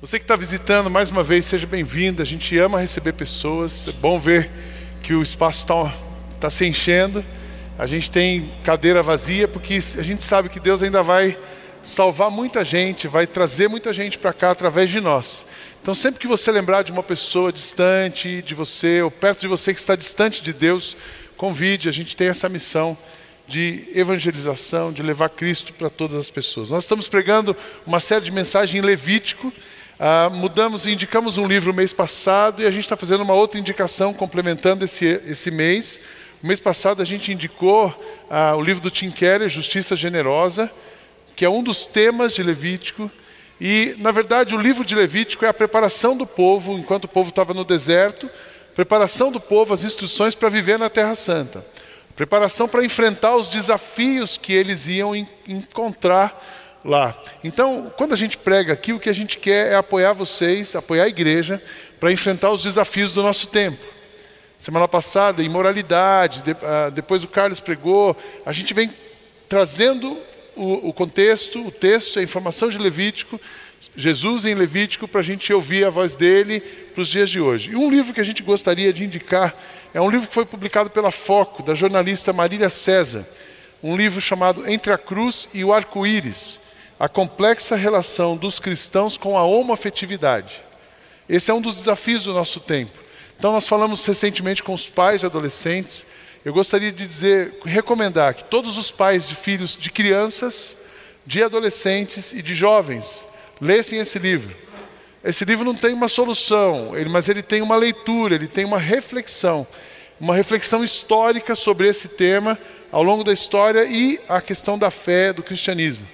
Você que está visitando, mais uma vez, seja bem-vindo. A gente ama receber pessoas. É bom ver que o espaço está tá se enchendo. A gente tem cadeira vazia, porque a gente sabe que Deus ainda vai salvar muita gente, vai trazer muita gente para cá através de nós. Então, sempre que você lembrar de uma pessoa distante de você, ou perto de você que está distante de Deus, convide. A gente tem essa missão de evangelização, de levar Cristo para todas as pessoas. Nós estamos pregando uma série de mensagens em Levítico. Ah, mudamos e indicamos um livro mês passado e a gente está fazendo uma outra indicação complementando esse, esse mês. O mês passado a gente indicou ah, o livro do Tim Keller, Justiça Generosa, que é um dos temas de Levítico. E, na verdade, o livro de Levítico é a preparação do povo, enquanto o povo estava no deserto, preparação do povo, as instruções para viver na Terra Santa, preparação para enfrentar os desafios que eles iam encontrar lá. Então, quando a gente prega aqui, o que a gente quer é apoiar vocês, apoiar a igreja, para enfrentar os desafios do nosso tempo. Semana passada, imoralidade, ah, depois o Carlos pregou, a gente vem trazendo o, o contexto, o texto, a informação de Levítico, Jesus em Levítico, para a gente ouvir a voz dele para os dias de hoje. E um livro que a gente gostaria de indicar é um livro que foi publicado pela Foco, da jornalista Marília César, um livro chamado Entre a Cruz e o Arco-Íris a complexa relação dos cristãos com a homoafetividade. Esse é um dos desafios do nosso tempo. Então, nós falamos recentemente com os pais adolescentes. Eu gostaria de dizer, recomendar que todos os pais de filhos de crianças, de adolescentes e de jovens lessem esse livro. Esse livro não tem uma solução, mas ele tem uma leitura, ele tem uma reflexão, uma reflexão histórica sobre esse tema ao longo da história e a questão da fé, do cristianismo.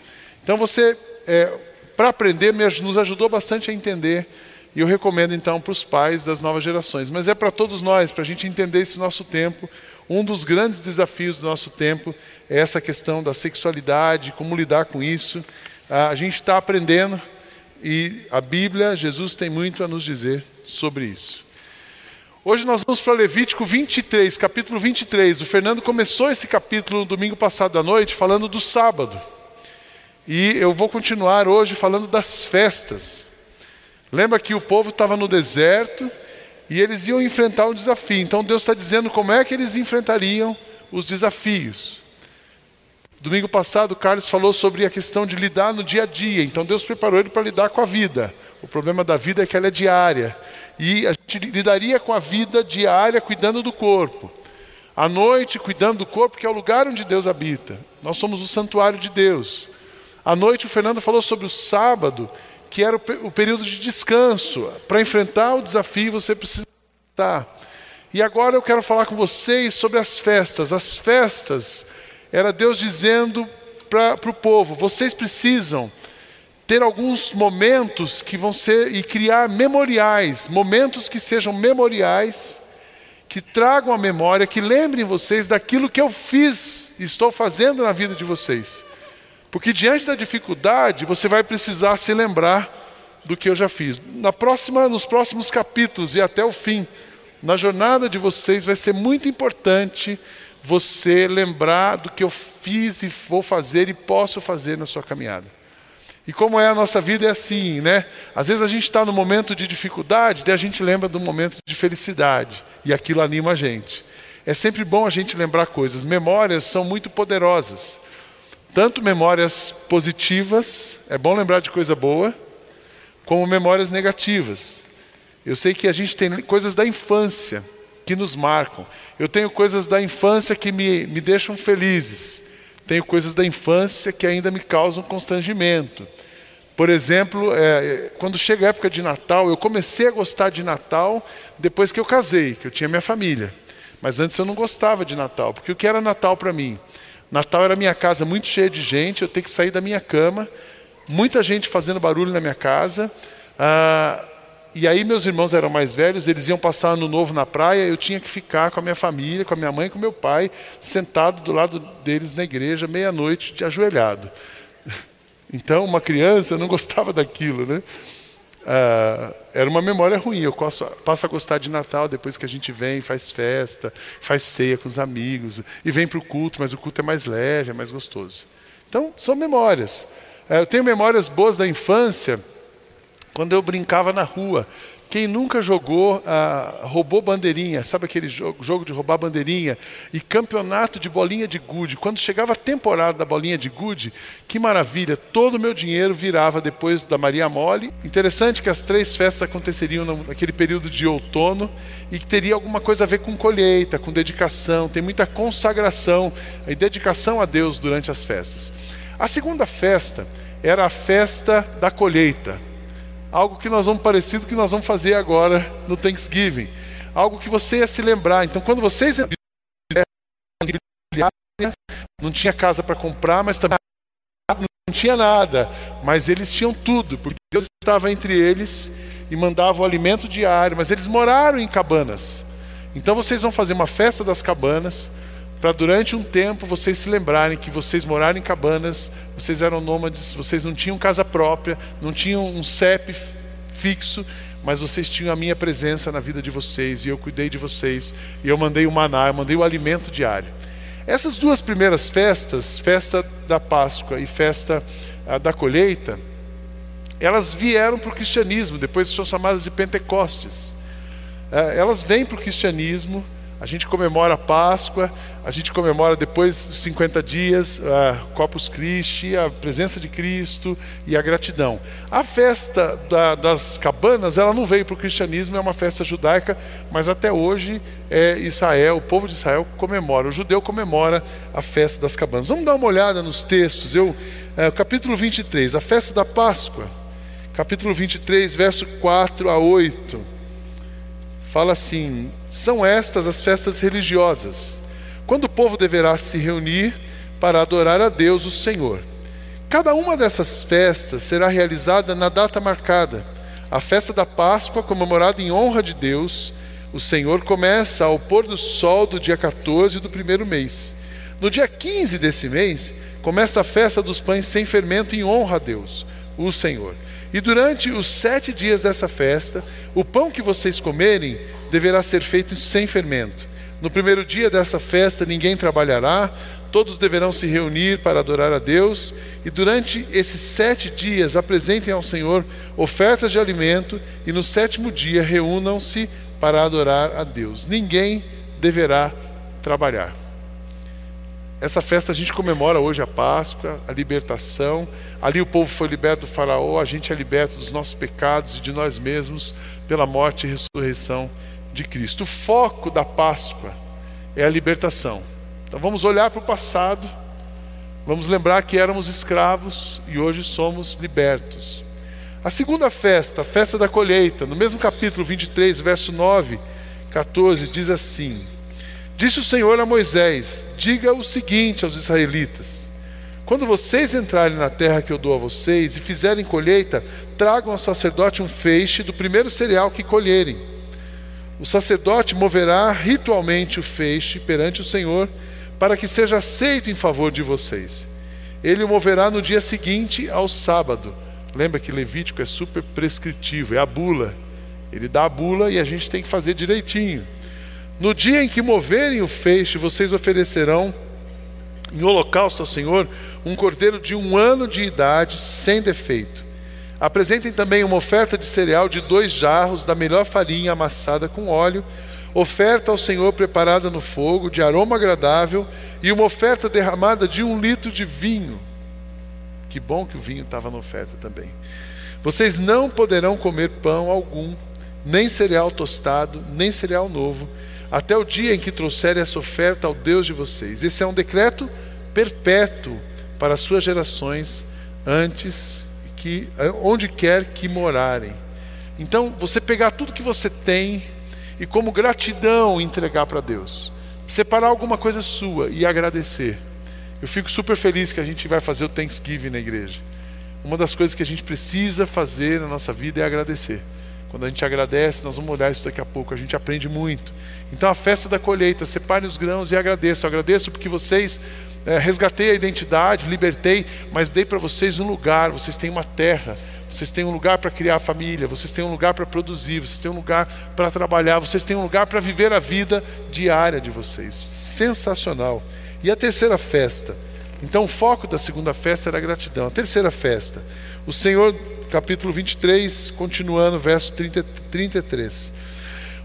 Então você, é, para aprender, nos ajudou bastante a entender. E eu recomendo então para os pais das novas gerações. Mas é para todos nós, para a gente entender esse nosso tempo. Um dos grandes desafios do nosso tempo é essa questão da sexualidade, como lidar com isso. A gente está aprendendo e a Bíblia, Jesus tem muito a nos dizer sobre isso. Hoje nós vamos para Levítico 23, capítulo 23. O Fernando começou esse capítulo no domingo passado à noite falando do sábado. E eu vou continuar hoje falando das festas. Lembra que o povo estava no deserto e eles iam enfrentar um desafio. Então Deus está dizendo como é que eles enfrentariam os desafios. Domingo passado, Carlos falou sobre a questão de lidar no dia a dia. Então Deus preparou ele para lidar com a vida. O problema da vida é que ela é diária. E a gente lidaria com a vida diária cuidando do corpo. À noite, cuidando do corpo, que é o lugar onde Deus habita. Nós somos o santuário de Deus. À noite, o Fernando falou sobre o sábado, que era o período de descanso. Para enfrentar o desafio, você precisa estar. E agora eu quero falar com vocês sobre as festas. As festas, era Deus dizendo para o povo: vocês precisam ter alguns momentos que vão ser e criar memoriais, momentos que sejam memoriais, que tragam a memória, que lembrem vocês daquilo que eu fiz estou fazendo na vida de vocês. Porque diante da dificuldade, você vai precisar se lembrar do que eu já fiz. Na próxima, nos próximos capítulos e até o fim, na jornada de vocês vai ser muito importante você lembrar do que eu fiz e vou fazer e posso fazer na sua caminhada. E como é a nossa vida é assim, né? Às vezes a gente está no momento de dificuldade, daí a gente lembra do momento de felicidade e aquilo anima a gente. É sempre bom a gente lembrar coisas. Memórias são muito poderosas tanto memórias positivas, é bom lembrar de coisa boa, como memórias negativas. Eu sei que a gente tem coisas da infância que nos marcam. Eu tenho coisas da infância que me, me deixam felizes. Tenho coisas da infância que ainda me causam constrangimento. Por exemplo, é, quando chega a época de Natal, eu comecei a gostar de Natal depois que eu casei, que eu tinha minha família. Mas antes eu não gostava de Natal, porque o que era Natal para mim? Natal era minha casa muito cheia de gente, eu tenho que sair da minha cama, muita gente fazendo barulho na minha casa. Ah, e aí meus irmãos eram mais velhos, eles iam passar ano novo na praia, eu tinha que ficar com a minha família, com a minha mãe com meu pai, sentado do lado deles na igreja, meia-noite, de ajoelhado. Então, uma criança não gostava daquilo, né? Uh, era uma memória ruim. Eu passo, passo, a gostar de Natal depois que a gente vem, faz festa, faz ceia com os amigos, e vem para o culto, mas o culto é mais leve, é mais gostoso. Então, são memórias. Uh, eu tenho memórias boas da infância, quando eu brincava na rua. Quem nunca jogou, ah, roubou bandeirinha, sabe aquele jogo, jogo de roubar bandeirinha? E campeonato de bolinha de gude. Quando chegava a temporada da bolinha de gude, que maravilha, todo o meu dinheiro virava depois da Maria Mole. Interessante que as três festas aconteceriam naquele período de outono e que teria alguma coisa a ver com colheita, com dedicação, tem muita consagração e dedicação a Deus durante as festas. A segunda festa era a festa da colheita algo que nós vamos parecido que nós vamos fazer agora no Thanksgiving. Algo que você ia se lembrar. Então, quando vocês não tinha casa para comprar, mas também não tinha nada, mas eles tinham tudo, porque Deus estava entre eles e mandava o alimento diário, mas eles moraram em cabanas. Então vocês vão fazer uma festa das cabanas, para durante um tempo vocês se lembrarem que vocês moraram em cabanas, vocês eram nômades, vocês não tinham casa própria, não tinham um CEP fixo, mas vocês tinham a minha presença na vida de vocês e eu cuidei de vocês e eu mandei o maná, eu mandei o alimento diário. Essas duas primeiras festas, festa da Páscoa e festa ah, da colheita, elas vieram para o cristianismo, depois são chamadas de Pentecostes. Ah, elas vêm para o cristianismo a gente comemora a Páscoa, a gente comemora depois dos 50 dias, a Corpus Christi, a presença de Cristo e a gratidão. A festa da, das cabanas, ela não veio para o cristianismo, é uma festa judaica, mas até hoje é Israel, o povo de Israel comemora, o judeu comemora a festa das cabanas. Vamos dar uma olhada nos textos. Eu, é, capítulo 23, a festa da Páscoa, capítulo 23, verso 4 a 8 fala assim: são estas as festas religiosas, quando o povo deverá se reunir para adorar a Deus, o Senhor. Cada uma dessas festas será realizada na data marcada. A festa da Páscoa, comemorada em honra de Deus, o Senhor começa ao pôr do sol do dia 14 do primeiro mês. No dia 15 desse mês, começa a festa dos pães sem fermento em honra a Deus, o Senhor. E durante os sete dias dessa festa, o pão que vocês comerem deverá ser feito sem fermento. No primeiro dia dessa festa, ninguém trabalhará, todos deverão se reunir para adorar a Deus, e durante esses sete dias apresentem ao Senhor ofertas de alimento, e no sétimo dia reúnam-se para adorar a Deus. Ninguém deverá trabalhar. Essa festa a gente comemora hoje a Páscoa, a libertação. Ali o povo foi liberto do Faraó, a gente é liberto dos nossos pecados e de nós mesmos pela morte e ressurreição de Cristo. O foco da Páscoa é a libertação. Então vamos olhar para o passado, vamos lembrar que éramos escravos e hoje somos libertos. A segunda festa, a festa da colheita, no mesmo capítulo 23, verso 9, 14, diz assim: Disse o Senhor a Moisés: Diga o seguinte aos israelitas: Quando vocês entrarem na terra que eu dou a vocês e fizerem colheita, tragam ao sacerdote um feixe do primeiro cereal que colherem. O sacerdote moverá ritualmente o feixe perante o Senhor, para que seja aceito em favor de vocês. Ele o moverá no dia seguinte ao sábado. Lembra que Levítico é super prescritivo, é a bula. Ele dá a bula e a gente tem que fazer direitinho. No dia em que moverem o feixe, vocês oferecerão em holocausto ao Senhor um cordeiro de um ano de idade, sem defeito. Apresentem também uma oferta de cereal de dois jarros da melhor farinha amassada com óleo, oferta ao Senhor preparada no fogo, de aroma agradável, e uma oferta derramada de um litro de vinho. Que bom que o vinho estava na oferta também. Vocês não poderão comer pão algum, nem cereal tostado, nem cereal novo até o dia em que trouxerem essa oferta ao Deus de vocês. Esse é um decreto perpétuo para as suas gerações antes que onde quer que morarem. Então, você pegar tudo que você tem e como gratidão entregar para Deus. Separar alguma coisa sua e agradecer. Eu fico super feliz que a gente vai fazer o Thanksgiving na igreja. Uma das coisas que a gente precisa fazer na nossa vida é agradecer. Quando a gente agradece, nós vamos olhar isso daqui a pouco, a gente aprende muito. Então, a festa da colheita, separe os grãos e agradeça. Eu agradeço porque vocês é, resgatei a identidade, libertei, mas dei para vocês um lugar, vocês têm uma terra, vocês têm um lugar para criar família, vocês têm um lugar para produzir, vocês têm um lugar para trabalhar, vocês têm um lugar para viver a vida diária de vocês. Sensacional. E a terceira festa. Então, o foco da segunda festa era a gratidão. A terceira festa. O Senhor capítulo 23, continuando, verso 30, 33.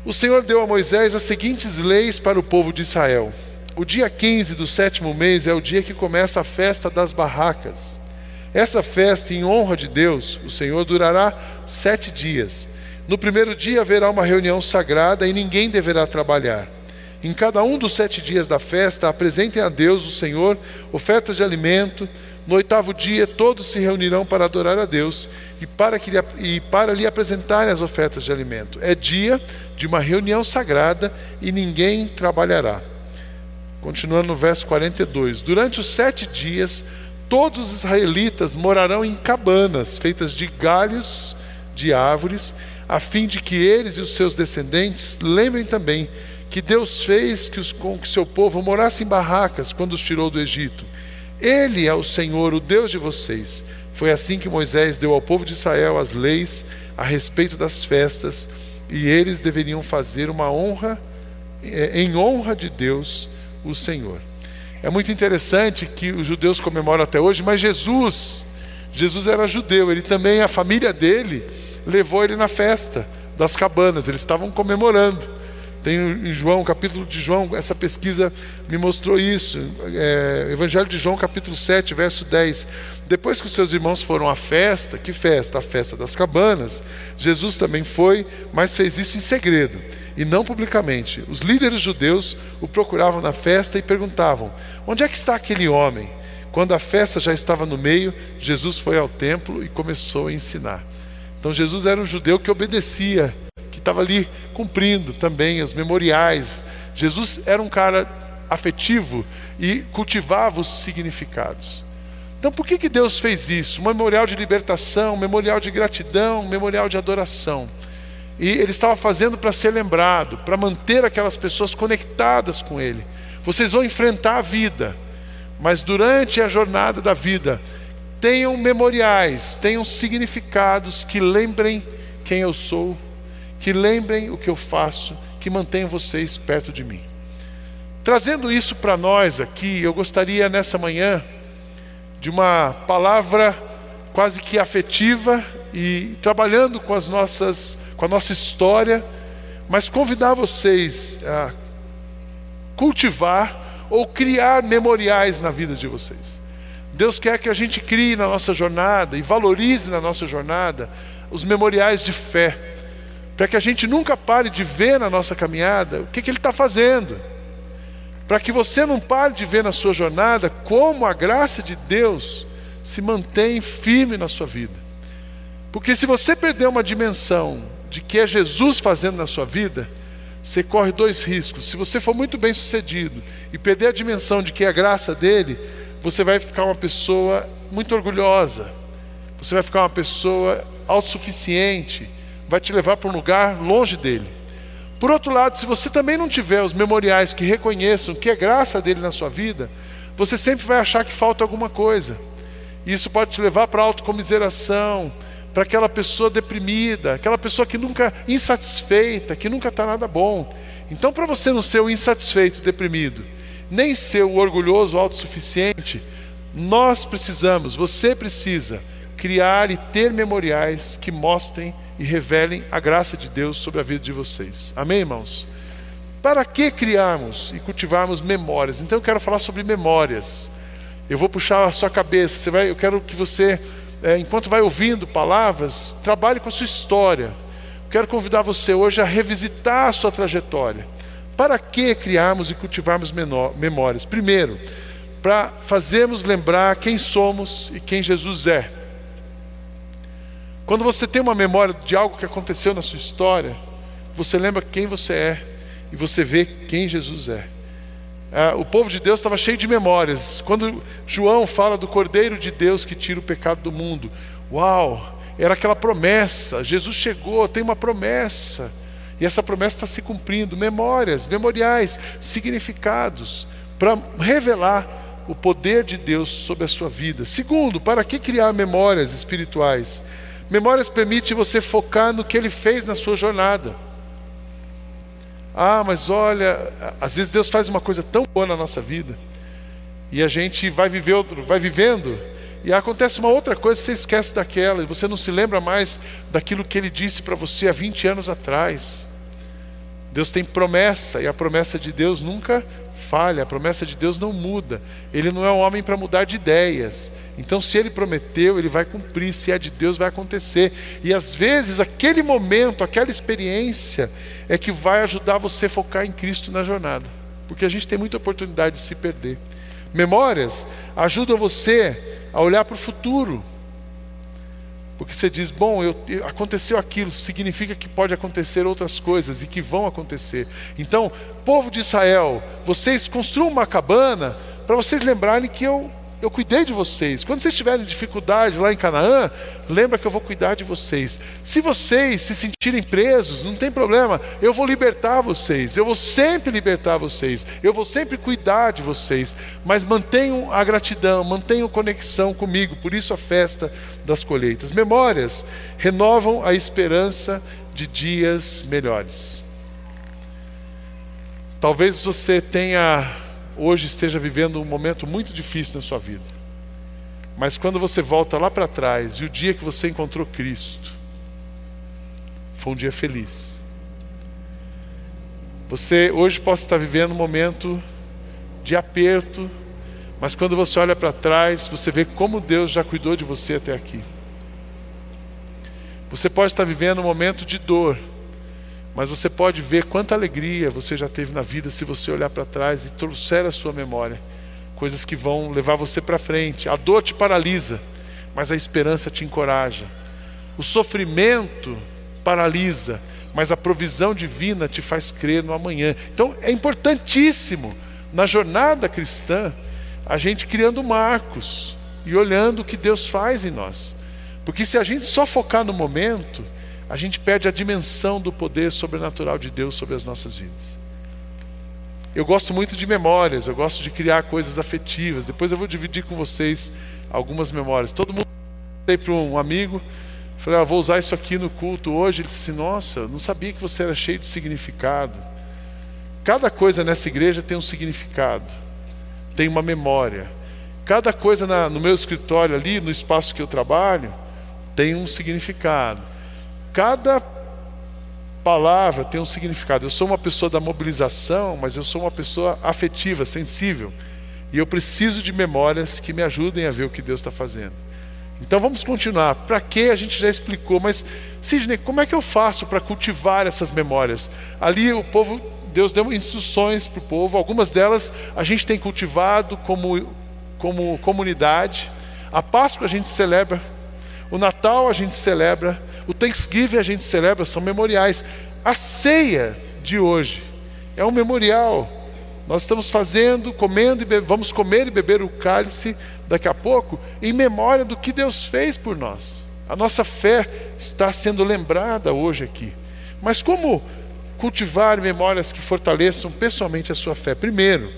O Senhor deu a Moisés as seguintes leis para o povo de Israel. O dia 15 do sétimo mês é o dia que começa a festa das barracas. Essa festa, em honra de Deus, o Senhor, durará sete dias. No primeiro dia haverá uma reunião sagrada e ninguém deverá trabalhar. Em cada um dos sete dias da festa, apresentem a Deus, o Senhor, ofertas de alimento. No oitavo dia, todos se reunirão para adorar a Deus e para, que, e para lhe apresentarem as ofertas de alimento. É dia de uma reunião sagrada e ninguém trabalhará. Continuando no verso 42: Durante os sete dias, todos os israelitas morarão em cabanas feitas de galhos de árvores, a fim de que eles e os seus descendentes lembrem também que Deus fez que os, que seu povo morasse em barracas quando os tirou do Egito. Ele é o Senhor, o Deus de vocês. Foi assim que Moisés deu ao povo de Israel as leis a respeito das festas, e eles deveriam fazer uma honra eh, em honra de Deus o Senhor. É muito interessante que os judeus comemoram até hoje, mas Jesus, Jesus era judeu, ele também, a família dele, levou ele na festa das cabanas, eles estavam comemorando. Tem em João, capítulo de João, essa pesquisa me mostrou isso. É, Evangelho de João, capítulo 7, verso 10. Depois que os seus irmãos foram à festa, que festa? A festa das cabanas. Jesus também foi, mas fez isso em segredo e não publicamente. Os líderes judeus o procuravam na festa e perguntavam: Onde é que está aquele homem? Quando a festa já estava no meio, Jesus foi ao templo e começou a ensinar. Então Jesus era um judeu que obedecia, estava ali cumprindo também os memoriais. Jesus era um cara afetivo e cultivava os significados. Então por que, que Deus fez isso? Um memorial de libertação, um memorial de gratidão, um memorial de adoração. E ele estava fazendo para ser lembrado, para manter aquelas pessoas conectadas com ele. Vocês vão enfrentar a vida, mas durante a jornada da vida, tenham memoriais, tenham significados que lembrem quem eu sou, que lembrem o que eu faço, que mantenham vocês perto de mim. Trazendo isso para nós aqui, eu gostaria nessa manhã de uma palavra quase que afetiva e trabalhando com as nossas com a nossa história, mas convidar vocês a cultivar ou criar memoriais na vida de vocês. Deus quer que a gente crie na nossa jornada e valorize na nossa jornada os memoriais de fé, para que a gente nunca pare de ver na nossa caminhada o que, que Ele está fazendo, para que você não pare de ver na sua jornada como a graça de Deus se mantém firme na sua vida. Porque se você perder uma dimensão de que é Jesus fazendo na sua vida, você corre dois riscos. Se você for muito bem sucedido e perder a dimensão de que é a graça dele, você vai ficar uma pessoa muito orgulhosa, você vai ficar uma pessoa autossuficiente, vai te levar para um lugar longe dele. Por outro lado, se você também não tiver os memoriais que reconheçam que é graça dele na sua vida, você sempre vai achar que falta alguma coisa. E isso pode te levar para a autocomiseração, para aquela pessoa deprimida, aquela pessoa que nunca insatisfeita, que nunca está nada bom. Então, para você não ser o insatisfeito, deprimido, nem ser o orgulhoso, autossuficiente, nós precisamos, você precisa criar e ter memoriais que mostrem e revelem a graça de Deus sobre a vida de vocês. Amém, irmãos? Para que criarmos e cultivarmos memórias? Então eu quero falar sobre memórias. Eu vou puxar a sua cabeça. Você vai, eu quero que você é, enquanto vai ouvindo palavras, trabalhe com a sua história. Quero convidar você hoje a revisitar a sua trajetória. Para que criarmos e cultivarmos menor, memórias? Primeiro, para fazermos lembrar quem somos e quem Jesus é. Quando você tem uma memória de algo que aconteceu na sua história, você lembra quem você é e você vê quem Jesus é. Ah, o povo de Deus estava cheio de memórias. Quando João fala do Cordeiro de Deus que tira o pecado do mundo, uau, era aquela promessa. Jesus chegou, tem uma promessa. E essa promessa está se cumprindo. Memórias, memoriais, significados, para revelar o poder de Deus sobre a sua vida. Segundo, para que criar memórias espirituais? Memórias permite você focar no que ele fez na sua jornada. Ah, mas olha, às vezes Deus faz uma coisa tão boa na nossa vida e a gente vai viver outro, vai vivendo e acontece uma outra coisa, você esquece daquela, e você não se lembra mais daquilo que ele disse para você há 20 anos atrás. Deus tem promessa, e a promessa de Deus nunca falha, a promessa de Deus não muda. Ele não é um homem para mudar de ideias. Então, se ele prometeu, ele vai cumprir, se é de Deus, vai acontecer. E às vezes, aquele momento, aquela experiência, é que vai ajudar você a focar em Cristo na jornada. Porque a gente tem muita oportunidade de se perder. Memórias ajudam você a olhar para o futuro. Porque você diz, bom, eu, aconteceu aquilo, significa que pode acontecer outras coisas e que vão acontecer. Então, povo de Israel, vocês construam uma cabana para vocês lembrarem que eu eu cuidei de vocês. Quando vocês tiverem dificuldade lá em Canaã, lembra que eu vou cuidar de vocês. Se vocês se sentirem presos, não tem problema, eu vou libertar vocês. Eu vou sempre libertar vocês. Eu vou sempre cuidar de vocês. Mas mantenham a gratidão, mantenham conexão comigo. Por isso a festa das colheitas. Memórias renovam a esperança de dias melhores. Talvez você tenha hoje esteja vivendo um momento muito difícil na sua vida. Mas quando você volta lá para trás e o dia que você encontrou Cristo, foi um dia feliz. Você hoje pode estar vivendo um momento de aperto, mas quando você olha para trás, você vê como Deus já cuidou de você até aqui. Você pode estar vivendo um momento de dor, mas você pode ver quanta alegria você já teve na vida se você olhar para trás e trouxer a sua memória coisas que vão levar você para frente. A dor te paralisa, mas a esperança te encoraja. O sofrimento paralisa, mas a provisão divina te faz crer no amanhã. Então é importantíssimo na jornada cristã a gente criando marcos e olhando o que Deus faz em nós. Porque se a gente só focar no momento, a gente perde a dimensão do poder sobrenatural de Deus sobre as nossas vidas. Eu gosto muito de memórias, eu gosto de criar coisas afetivas. Depois eu vou dividir com vocês algumas memórias. Todo mundo dei para um amigo, falei, ah, vou usar isso aqui no culto hoje. Ele disse: Nossa, não sabia que você era cheio de significado. Cada coisa nessa igreja tem um significado, tem uma memória. Cada coisa na, no meu escritório ali, no espaço que eu trabalho, tem um significado. Cada palavra tem um significado. Eu sou uma pessoa da mobilização, mas eu sou uma pessoa afetiva, sensível. E eu preciso de memórias que me ajudem a ver o que Deus está fazendo. Então vamos continuar. Para que a gente já explicou, mas Sidney, como é que eu faço para cultivar essas memórias? Ali o povo, Deus deu instruções para o povo, algumas delas a gente tem cultivado como, como comunidade. A Páscoa a gente celebra, o Natal a gente celebra, o Thanksgiving a gente celebra, são memoriais. A ceia de hoje é um memorial. Nós estamos fazendo, comendo e vamos comer e beber o cálice daqui a pouco em memória do que Deus fez por nós. A nossa fé está sendo lembrada hoje aqui. Mas como cultivar memórias que fortaleçam pessoalmente a sua fé? Primeiro,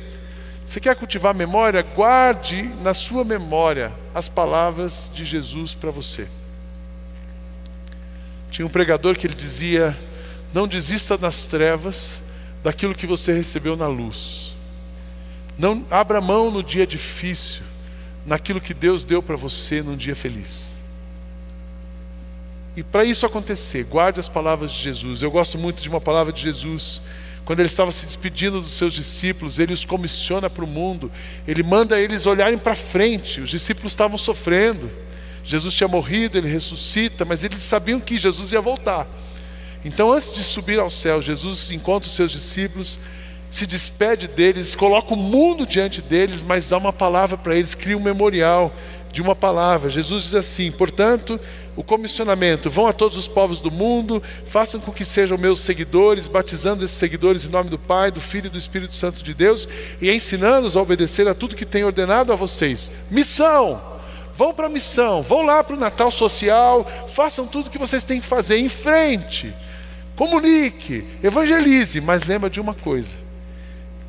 você quer cultivar memória? Guarde na sua memória as palavras de Jesus para você. Tinha um pregador que ele dizia: Não desista nas trevas daquilo que você recebeu na luz. Não abra mão no dia difícil, naquilo que Deus deu para você num dia feliz. E para isso acontecer, guarde as palavras de Jesus. Eu gosto muito de uma palavra de Jesus. Quando ele estava se despedindo dos seus discípulos, ele os comissiona para o mundo, ele manda eles olharem para frente. Os discípulos estavam sofrendo. Jesus tinha morrido, ele ressuscita, mas eles sabiam que Jesus ia voltar. Então, antes de subir ao céu, Jesus encontra os seus discípulos, se despede deles, coloca o mundo diante deles, mas dá uma palavra para eles, cria um memorial de uma palavra. Jesus diz assim: portanto, o comissionamento: vão a todos os povos do mundo, façam com que sejam meus seguidores, batizando esses seguidores em nome do Pai, do Filho e do Espírito Santo de Deus, e ensinando-os a obedecer a tudo que tenho ordenado a vocês. Missão vão para a missão, vão lá para o Natal social, façam tudo que vocês têm que fazer em frente. Comunique, evangelize, mas lembra de uma coisa.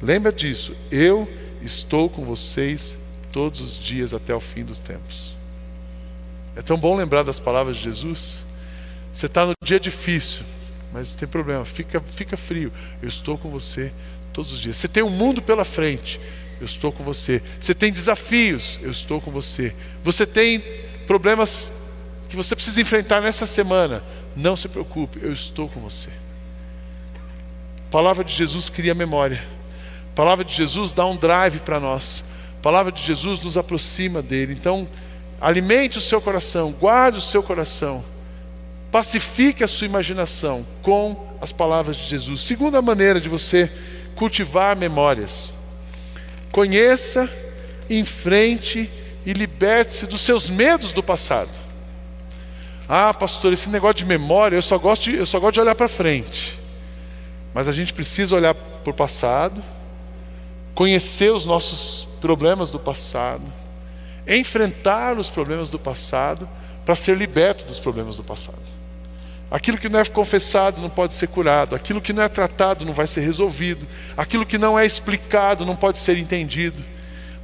Lembra disso, eu estou com vocês todos os dias até o fim dos tempos. É tão bom lembrar das palavras de Jesus. Você está no dia difícil, mas não tem problema, fica, fica frio. Eu estou com você todos os dias. Você tem um mundo pela frente, eu estou com você. Você tem desafios, eu estou com você. Você tem problemas que você precisa enfrentar nessa semana, não se preocupe, eu estou com você. A palavra de Jesus cria memória. A palavra de Jesus dá um drive para nós. A palavra de Jesus nos aproxima dele. Então, alimente o seu coração, guarde o seu coração. Pacifique a sua imaginação com as palavras de Jesus. Segunda maneira de você cultivar memórias. Conheça, enfrente e liberte-se dos seus medos do passado. Ah, pastor, esse negócio de memória, eu só gosto de, eu só gosto de olhar para frente. Mas a gente precisa olhar para o passado, conhecer os nossos problemas do passado, enfrentar os problemas do passado para ser liberto dos problemas do passado. Aquilo que não é confessado não pode ser curado, aquilo que não é tratado não vai ser resolvido, aquilo que não é explicado não pode ser entendido.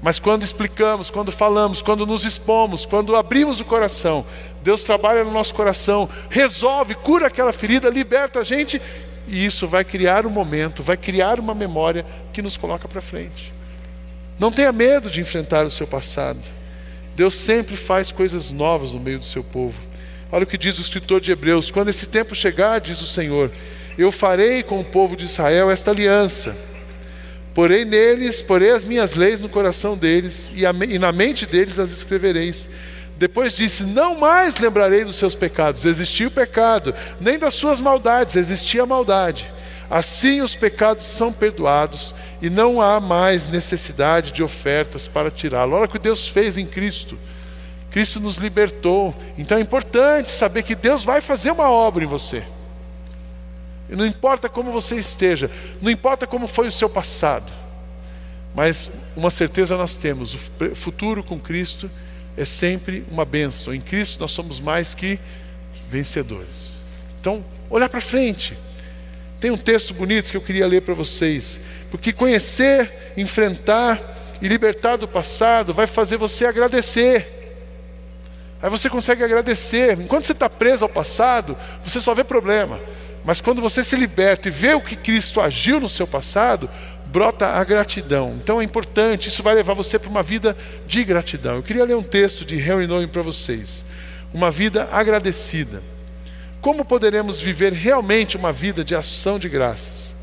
Mas quando explicamos, quando falamos, quando nos expomos, quando abrimos o coração, Deus trabalha no nosso coração, resolve, cura aquela ferida, liberta a gente, e isso vai criar um momento, vai criar uma memória que nos coloca para frente. Não tenha medo de enfrentar o seu passado. Deus sempre faz coisas novas no meio do seu povo. Olha o que diz o escritor de Hebreus: quando esse tempo chegar, diz o Senhor, eu farei com o povo de Israel esta aliança. Porei neles, porei as minhas leis no coração deles, e, a, e na mente deles as escrevereis. Depois disse: Não mais lembrarei dos seus pecados. Existia o pecado, nem das suas maldades, existia a maldade. Assim os pecados são perdoados e não há mais necessidade de ofertas para tirá-lo. Olha o que Deus fez em Cristo. Cristo nos libertou. Então é importante saber que Deus vai fazer uma obra em você. E não importa como você esteja, não importa como foi o seu passado, mas uma certeza nós temos: o futuro com Cristo é sempre uma bênção. Em Cristo nós somos mais que vencedores. Então, olhar para frente. Tem um texto bonito que eu queria ler para vocês, porque conhecer, enfrentar e libertar do passado vai fazer você agradecer. Aí você consegue agradecer. Enquanto você está preso ao passado, você só vê problema. Mas quando você se liberta e vê o que Cristo agiu no seu passado, brota a gratidão. Então é importante, isso vai levar você para uma vida de gratidão. Eu queria ler um texto de Henry Nouwen para vocês. Uma vida agradecida. Como poderemos viver realmente uma vida de ação de graças?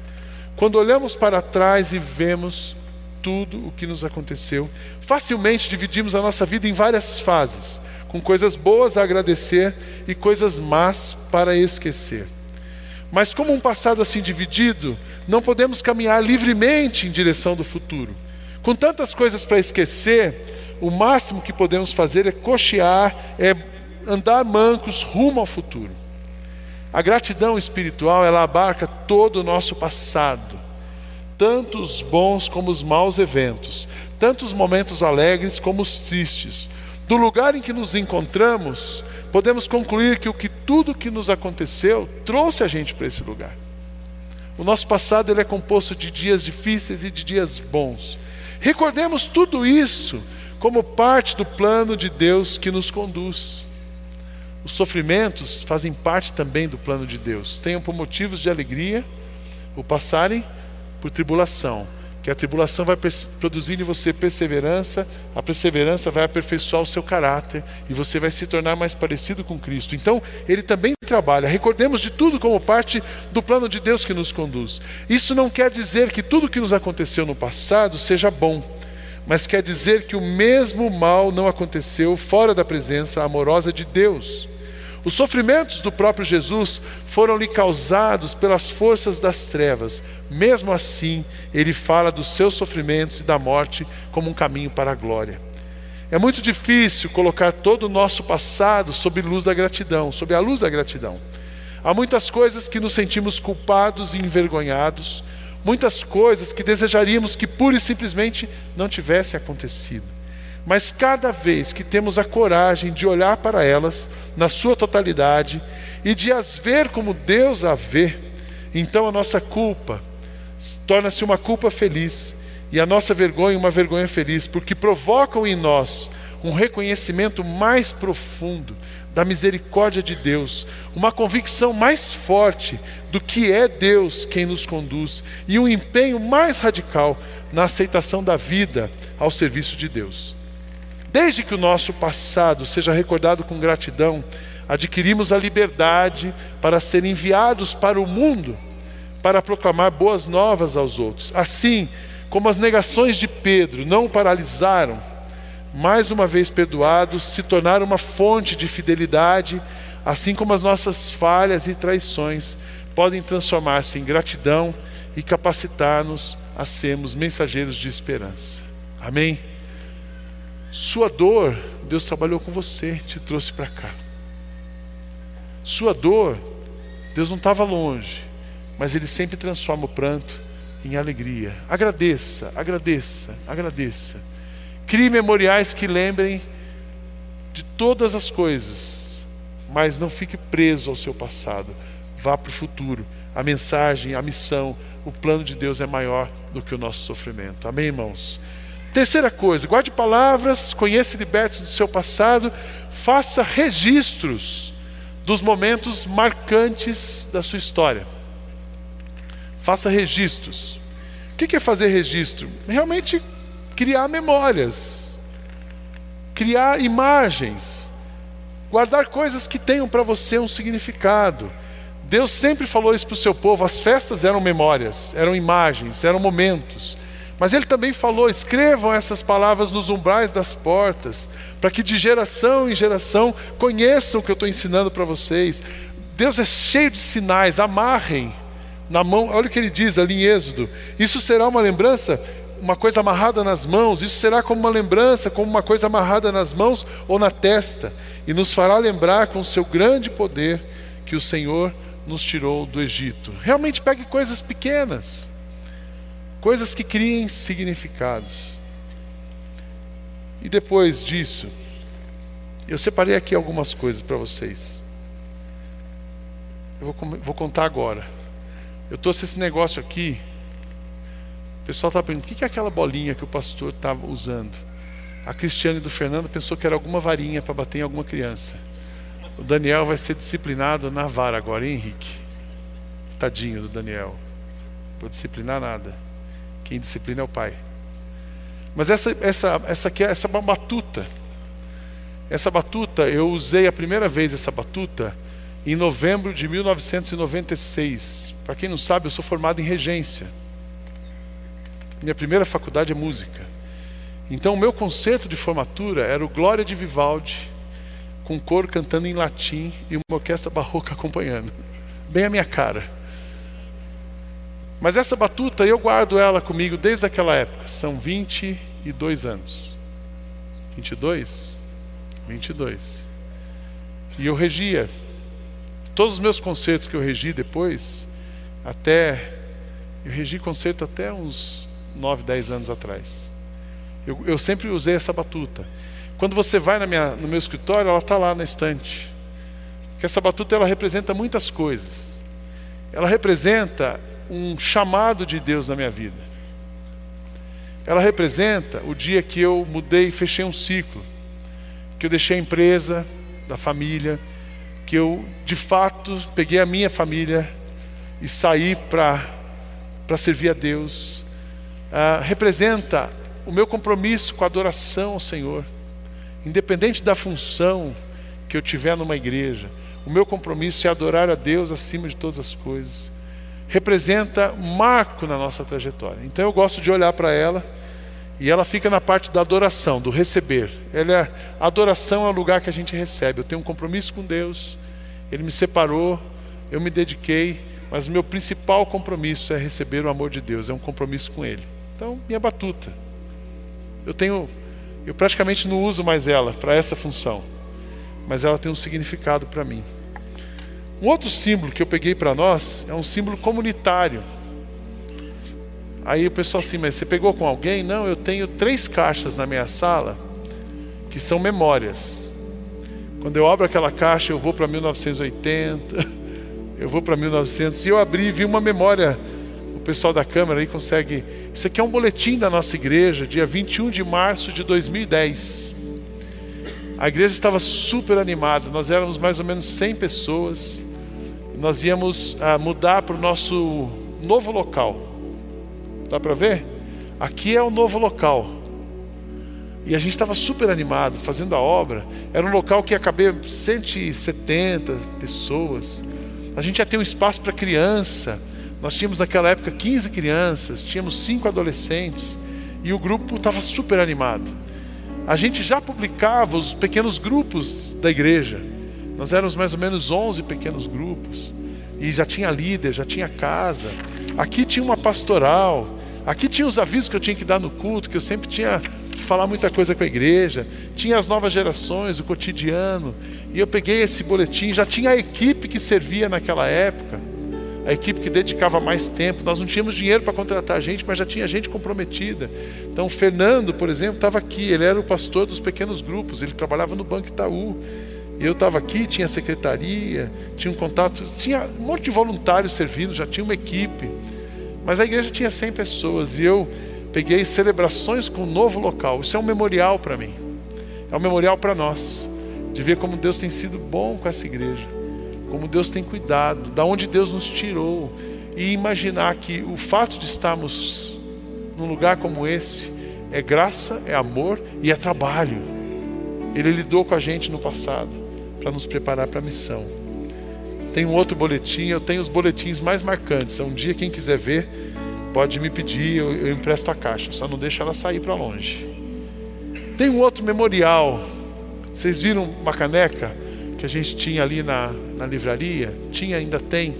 Quando olhamos para trás e vemos tudo o que nos aconteceu, facilmente dividimos a nossa vida em várias fases com coisas boas a agradecer e coisas más para esquecer. Mas, como um passado assim dividido, não podemos caminhar livremente em direção do futuro. Com tantas coisas para esquecer, o máximo que podemos fazer é cochear, é andar mancos rumo ao futuro. A gratidão espiritual, ela abarca todo o nosso passado, tanto os bons como os maus eventos, tanto os momentos alegres como os tristes, do lugar em que nos encontramos, podemos concluir que o que tudo que nos aconteceu trouxe a gente para esse lugar. O nosso passado ele é composto de dias difíceis e de dias bons. Recordemos tudo isso como parte do plano de Deus que nos conduz. Os sofrimentos fazem parte também do plano de Deus. Tenham por motivos de alegria o passarem por tribulação, que a tribulação vai produzir em você perseverança, a perseverança vai aperfeiçoar o seu caráter e você vai se tornar mais parecido com Cristo. Então, ele também trabalha. Recordemos de tudo como parte do plano de Deus que nos conduz. Isso não quer dizer que tudo que nos aconteceu no passado seja bom, mas quer dizer que o mesmo mal não aconteceu fora da presença amorosa de Deus. Os sofrimentos do próprio Jesus foram-lhe causados pelas forças das trevas. Mesmo assim, ele fala dos seus sofrimentos e da morte como um caminho para a glória. É muito difícil colocar todo o nosso passado sob luz da gratidão, sob a luz da gratidão. Há muitas coisas que nos sentimos culpados e envergonhados, muitas coisas que desejaríamos que pura e simplesmente não tivessem acontecido. Mas cada vez que temos a coragem de olhar para elas na sua totalidade e de as ver como Deus a vê, então a nossa culpa torna-se uma culpa feliz e a nossa vergonha uma vergonha feliz, porque provocam em nós um reconhecimento mais profundo da misericórdia de Deus, uma convicção mais forte do que é Deus quem nos conduz e um empenho mais radical na aceitação da vida ao serviço de Deus. Desde que o nosso passado seja recordado com gratidão, adquirimos a liberdade para ser enviados para o mundo para proclamar boas novas aos outros. Assim como as negações de Pedro não o paralisaram, mais uma vez perdoados, se tornaram uma fonte de fidelidade, assim como as nossas falhas e traições podem transformar-se em gratidão e capacitar-nos a sermos mensageiros de esperança. Amém? Sua dor, Deus trabalhou com você, te trouxe para cá. Sua dor, Deus não estava longe, mas Ele sempre transforma o pranto em alegria. Agradeça, agradeça, agradeça. Crie memoriais que lembrem de todas as coisas, mas não fique preso ao seu passado. Vá para o futuro. A mensagem, a missão, o plano de Deus é maior do que o nosso sofrimento. Amém, irmãos? Terceira coisa, guarde palavras, conheça e liberte do seu passado, faça registros dos momentos marcantes da sua história. Faça registros. O que é fazer registro? Realmente criar memórias, criar imagens, guardar coisas que tenham para você um significado. Deus sempre falou isso para o seu povo: as festas eram memórias, eram imagens, eram momentos. Mas Ele também falou: escrevam essas palavras nos umbrais das portas, para que de geração em geração conheçam o que eu estou ensinando para vocês. Deus é cheio de sinais, amarrem na mão, olha o que ele diz ali em Êxodo: Isso será uma lembrança, uma coisa amarrada nas mãos, isso será como uma lembrança, como uma coisa amarrada nas mãos ou na testa, e nos fará lembrar com o seu grande poder que o Senhor nos tirou do Egito. Realmente pegue coisas pequenas, coisas que criem significados. E depois disso, eu separei aqui algumas coisas para vocês. Eu vou, vou contar agora. Eu trouxe esse negócio aqui. O pessoal está perguntando: o que é aquela bolinha que o pastor estava usando? A Cristiane do Fernando pensou que era alguma varinha para bater em alguma criança. O Daniel vai ser disciplinado na vara agora, hein, Henrique? Tadinho do Daniel. Vou disciplinar nada. Quem disciplina é o pai. Mas essa, essa, essa aqui, é, essa batuta. Essa batuta, eu usei a primeira vez essa batuta em novembro de 1996. Para quem não sabe, eu sou formado em regência. Minha primeira faculdade é música. Então, o meu concerto de formatura era o Glória de Vivaldi, com coro cantando em latim e uma orquestra barroca acompanhando. Bem a minha cara. Mas essa batuta eu guardo ela comigo desde aquela época. São 22 anos. 22? 22. E eu regia Todos os meus concertos que eu regi depois, até. Eu regi concerto até uns 9, 10 anos atrás. Eu, eu sempre usei essa batuta. Quando você vai na minha, no meu escritório, ela está lá na estante. Porque essa batuta ela representa muitas coisas. Ela representa um chamado de Deus na minha vida. Ela representa o dia que eu mudei fechei um ciclo. Que eu deixei a empresa, da família, que eu, de fato, peguei a minha família e saí para servir a Deus. Ah, representa o meu compromisso com a adoração ao Senhor, independente da função que eu tiver numa igreja. O meu compromisso é adorar a Deus acima de todas as coisas. Representa um marco na nossa trajetória. Então eu gosto de olhar para ela e ela fica na parte da adoração, do receber. Ela é, a adoração é o lugar que a gente recebe. Eu tenho um compromisso com Deus, Ele me separou, eu me dediquei, mas meu principal compromisso é receber o amor de Deus, é um compromisso com Ele. Então, minha batuta. Eu tenho, eu praticamente não uso mais ela para essa função, mas ela tem um significado para mim. Um outro símbolo que eu peguei para nós é um símbolo comunitário. Aí o pessoal assim, mas você pegou com alguém? Não, eu tenho três caixas na minha sala que são memórias. Quando eu abro aquela caixa, eu vou para 1980, eu vou para 1900. E eu abri e vi uma memória. O pessoal da câmera aí consegue. Isso aqui é um boletim da nossa igreja, dia 21 de março de 2010. A igreja estava super animada, nós éramos mais ou menos 100 pessoas. Nós íamos ah, mudar para o nosso novo local. Dá para ver? Aqui é o novo local. E a gente estava super animado fazendo a obra. Era um local que ia caber 170 pessoas. A gente ia ter um espaço para criança. Nós tínhamos naquela época 15 crianças, tínhamos cinco adolescentes. E o grupo estava super animado. A gente já publicava os pequenos grupos da igreja. Nós éramos mais ou menos 11 pequenos grupos. E já tinha líder, já tinha casa. Aqui tinha uma pastoral. Aqui tinha os avisos que eu tinha que dar no culto, que eu sempre tinha que falar muita coisa com a igreja. Tinha as novas gerações, o cotidiano. E eu peguei esse boletim, já tinha a equipe que servia naquela época. A equipe que dedicava mais tempo. Nós não tínhamos dinheiro para contratar gente, mas já tinha gente comprometida. Então, o Fernando, por exemplo, estava aqui. Ele era o pastor dos pequenos grupos. Ele trabalhava no Banco Itaú. Eu estava aqui, tinha secretaria, tinha um contato, tinha um monte de voluntários servindo, já tinha uma equipe. Mas a igreja tinha 100 pessoas e eu peguei celebrações com um novo local. Isso é um memorial para mim. É um memorial para nós, de ver como Deus tem sido bom com essa igreja, como Deus tem cuidado, da onde Deus nos tirou e imaginar que o fato de estarmos num lugar como esse é graça, é amor e é trabalho. Ele lidou com a gente no passado para nos preparar para a missão. Tem um outro boletim, eu tenho os boletins mais marcantes. Um dia, quem quiser ver, pode me pedir, eu, eu empresto a caixa, só não deixa ela sair para longe. Tem um outro memorial. Vocês viram uma caneca que a gente tinha ali na, na livraria? Tinha, ainda tem.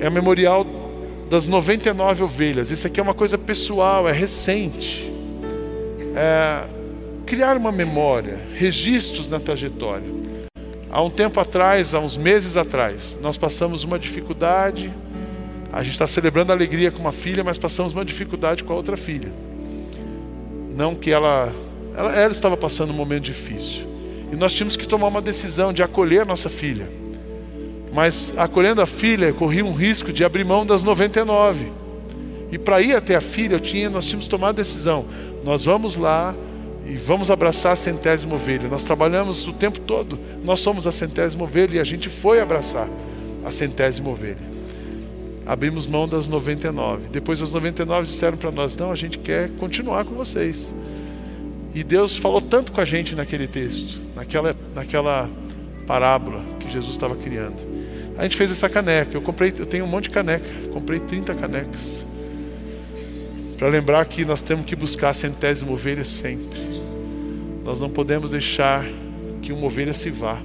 É o memorial das 99 ovelhas. Isso aqui é uma coisa pessoal, é recente. É, criar uma memória, registros na trajetória. Há um tempo atrás, há uns meses atrás, nós passamos uma dificuldade. A gente está celebrando a alegria com uma filha, mas passamos uma dificuldade com a outra filha. Não que ela, ela, ela estava passando um momento difícil. E nós tínhamos que tomar uma decisão de acolher a nossa filha. Mas acolhendo a filha, corria um risco de abrir mão das 99. E para ir até a filha, eu tinha, nós tínhamos que tomar a decisão. Nós vamos lá, e vamos abraçar a centésima ovelha. Nós trabalhamos o tempo todo, nós somos a centésima ovelha e a gente foi abraçar a centésima ovelha. Abrimos mão das 99. Depois as 99 disseram para nós: não, a gente quer continuar com vocês. E Deus falou tanto com a gente naquele texto, naquela, naquela parábola que Jesus estava criando. A gente fez essa caneca. Eu comprei, eu tenho um monte de caneca. Comprei 30 canecas. Para lembrar que nós temos que buscar a centésima ovelha sempre. Nós não podemos deixar que uma ovelha se vá.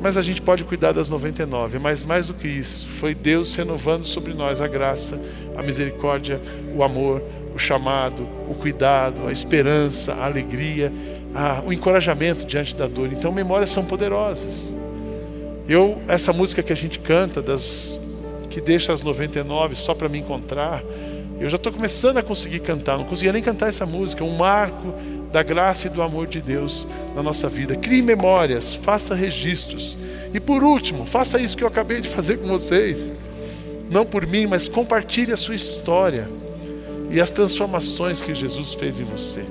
Mas a gente pode cuidar das 99. Mas mais do que isso, foi Deus renovando sobre nós a graça, a misericórdia, o amor, o chamado, o cuidado, a esperança, a alegria, a, o encorajamento diante da dor. Então, memórias são poderosas. Eu, essa música que a gente canta, das que deixa as 99 só para me encontrar, eu já estou começando a conseguir cantar. Não conseguia nem cantar essa música. Um marco da graça e do amor de Deus na nossa vida. Crie memórias, faça registros. E por último, faça isso que eu acabei de fazer com vocês. Não por mim, mas compartilhe a sua história e as transformações que Jesus fez em você.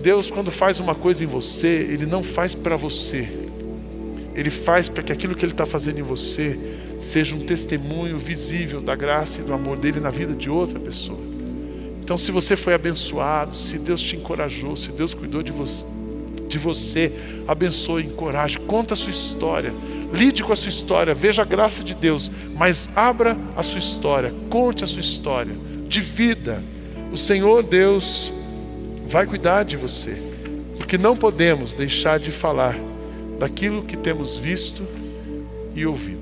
Deus, quando faz uma coisa em você, Ele não faz para você, Ele faz para que aquilo que Ele está fazendo em você seja um testemunho visível da graça e do amor dele na vida de outra pessoa. Então, se você foi abençoado, se Deus te encorajou, se Deus cuidou de você, de você, abençoe, encoraje, conta a sua história, lide com a sua história, veja a graça de Deus, mas abra a sua história, conte a sua história, de vida. O Senhor Deus vai cuidar de você, porque não podemos deixar de falar daquilo que temos visto e ouvido.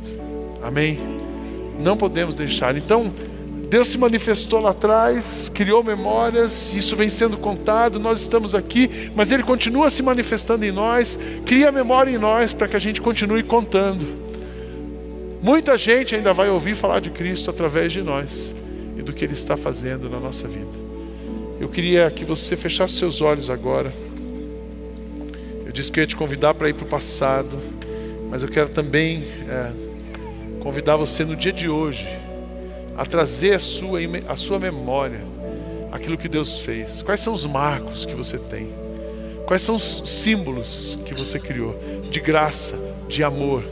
Amém? Não podemos deixar. Então, Deus se manifestou lá atrás, criou memórias, isso vem sendo contado, nós estamos aqui, mas Ele continua se manifestando em nós, cria memória em nós para que a gente continue contando. Muita gente ainda vai ouvir falar de Cristo através de nós e do que Ele está fazendo na nossa vida. Eu queria que você fechasse seus olhos agora. Eu disse que eu ia te convidar para ir para o passado, mas eu quero também é, convidar você no dia de hoje a trazer a sua, a sua memória aquilo que Deus fez. Quais são os marcos que você tem? Quais são os símbolos que você criou de graça, de amor?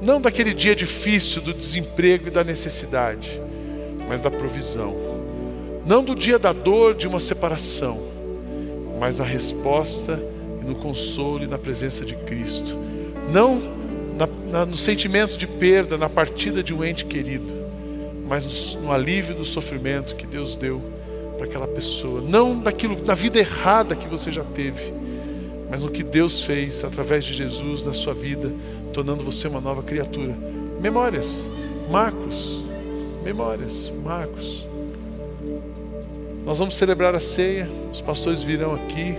Não daquele dia difícil do desemprego e da necessidade, mas da provisão. Não do dia da dor de uma separação, mas na resposta e no consolo e na presença de Cristo. Não na, na, no sentimento de perda, na partida de um ente querido, mas no, alívio do sofrimento que Deus deu para aquela pessoa. Não daquilo, na vida errada que você já teve, mas no que Deus fez através de Jesus na sua vida, tornando você uma nova criatura. Memórias, marcos, memórias, marcos. Nós vamos celebrar a ceia, os pastores virão aqui.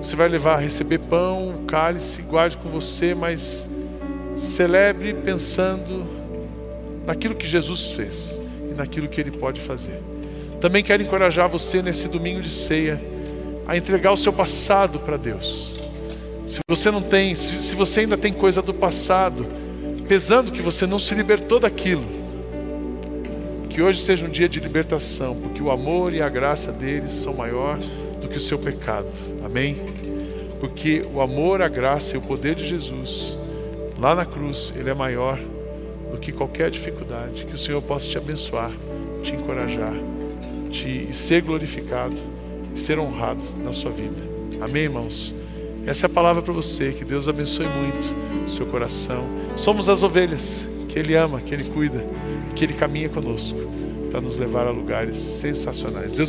Você vai levar, receber pão, cálice, guarde com você, mas celebre pensando naquilo que Jesus fez e naquilo que Ele pode fazer. Também quero encorajar você nesse domingo de ceia a entregar o seu passado para Deus. Se você não tem, se, se você ainda tem coisa do passado, pesando que você não se libertou daquilo, que hoje seja um dia de libertação, porque o amor e a graça deles são maior do que o seu pecado. Amém? Porque o amor, a graça e o poder de Jesus, lá na cruz, ele é maior do que qualquer dificuldade. Que o Senhor possa te abençoar, te encorajar, te e ser glorificado e ser honrado na sua vida. Amém, irmãos? Essa é a palavra para você. Que Deus abençoe muito o seu coração. Somos as ovelhas que Ele ama, que Ele cuida, que Ele caminha conosco para nos levar a lugares sensacionais. Deus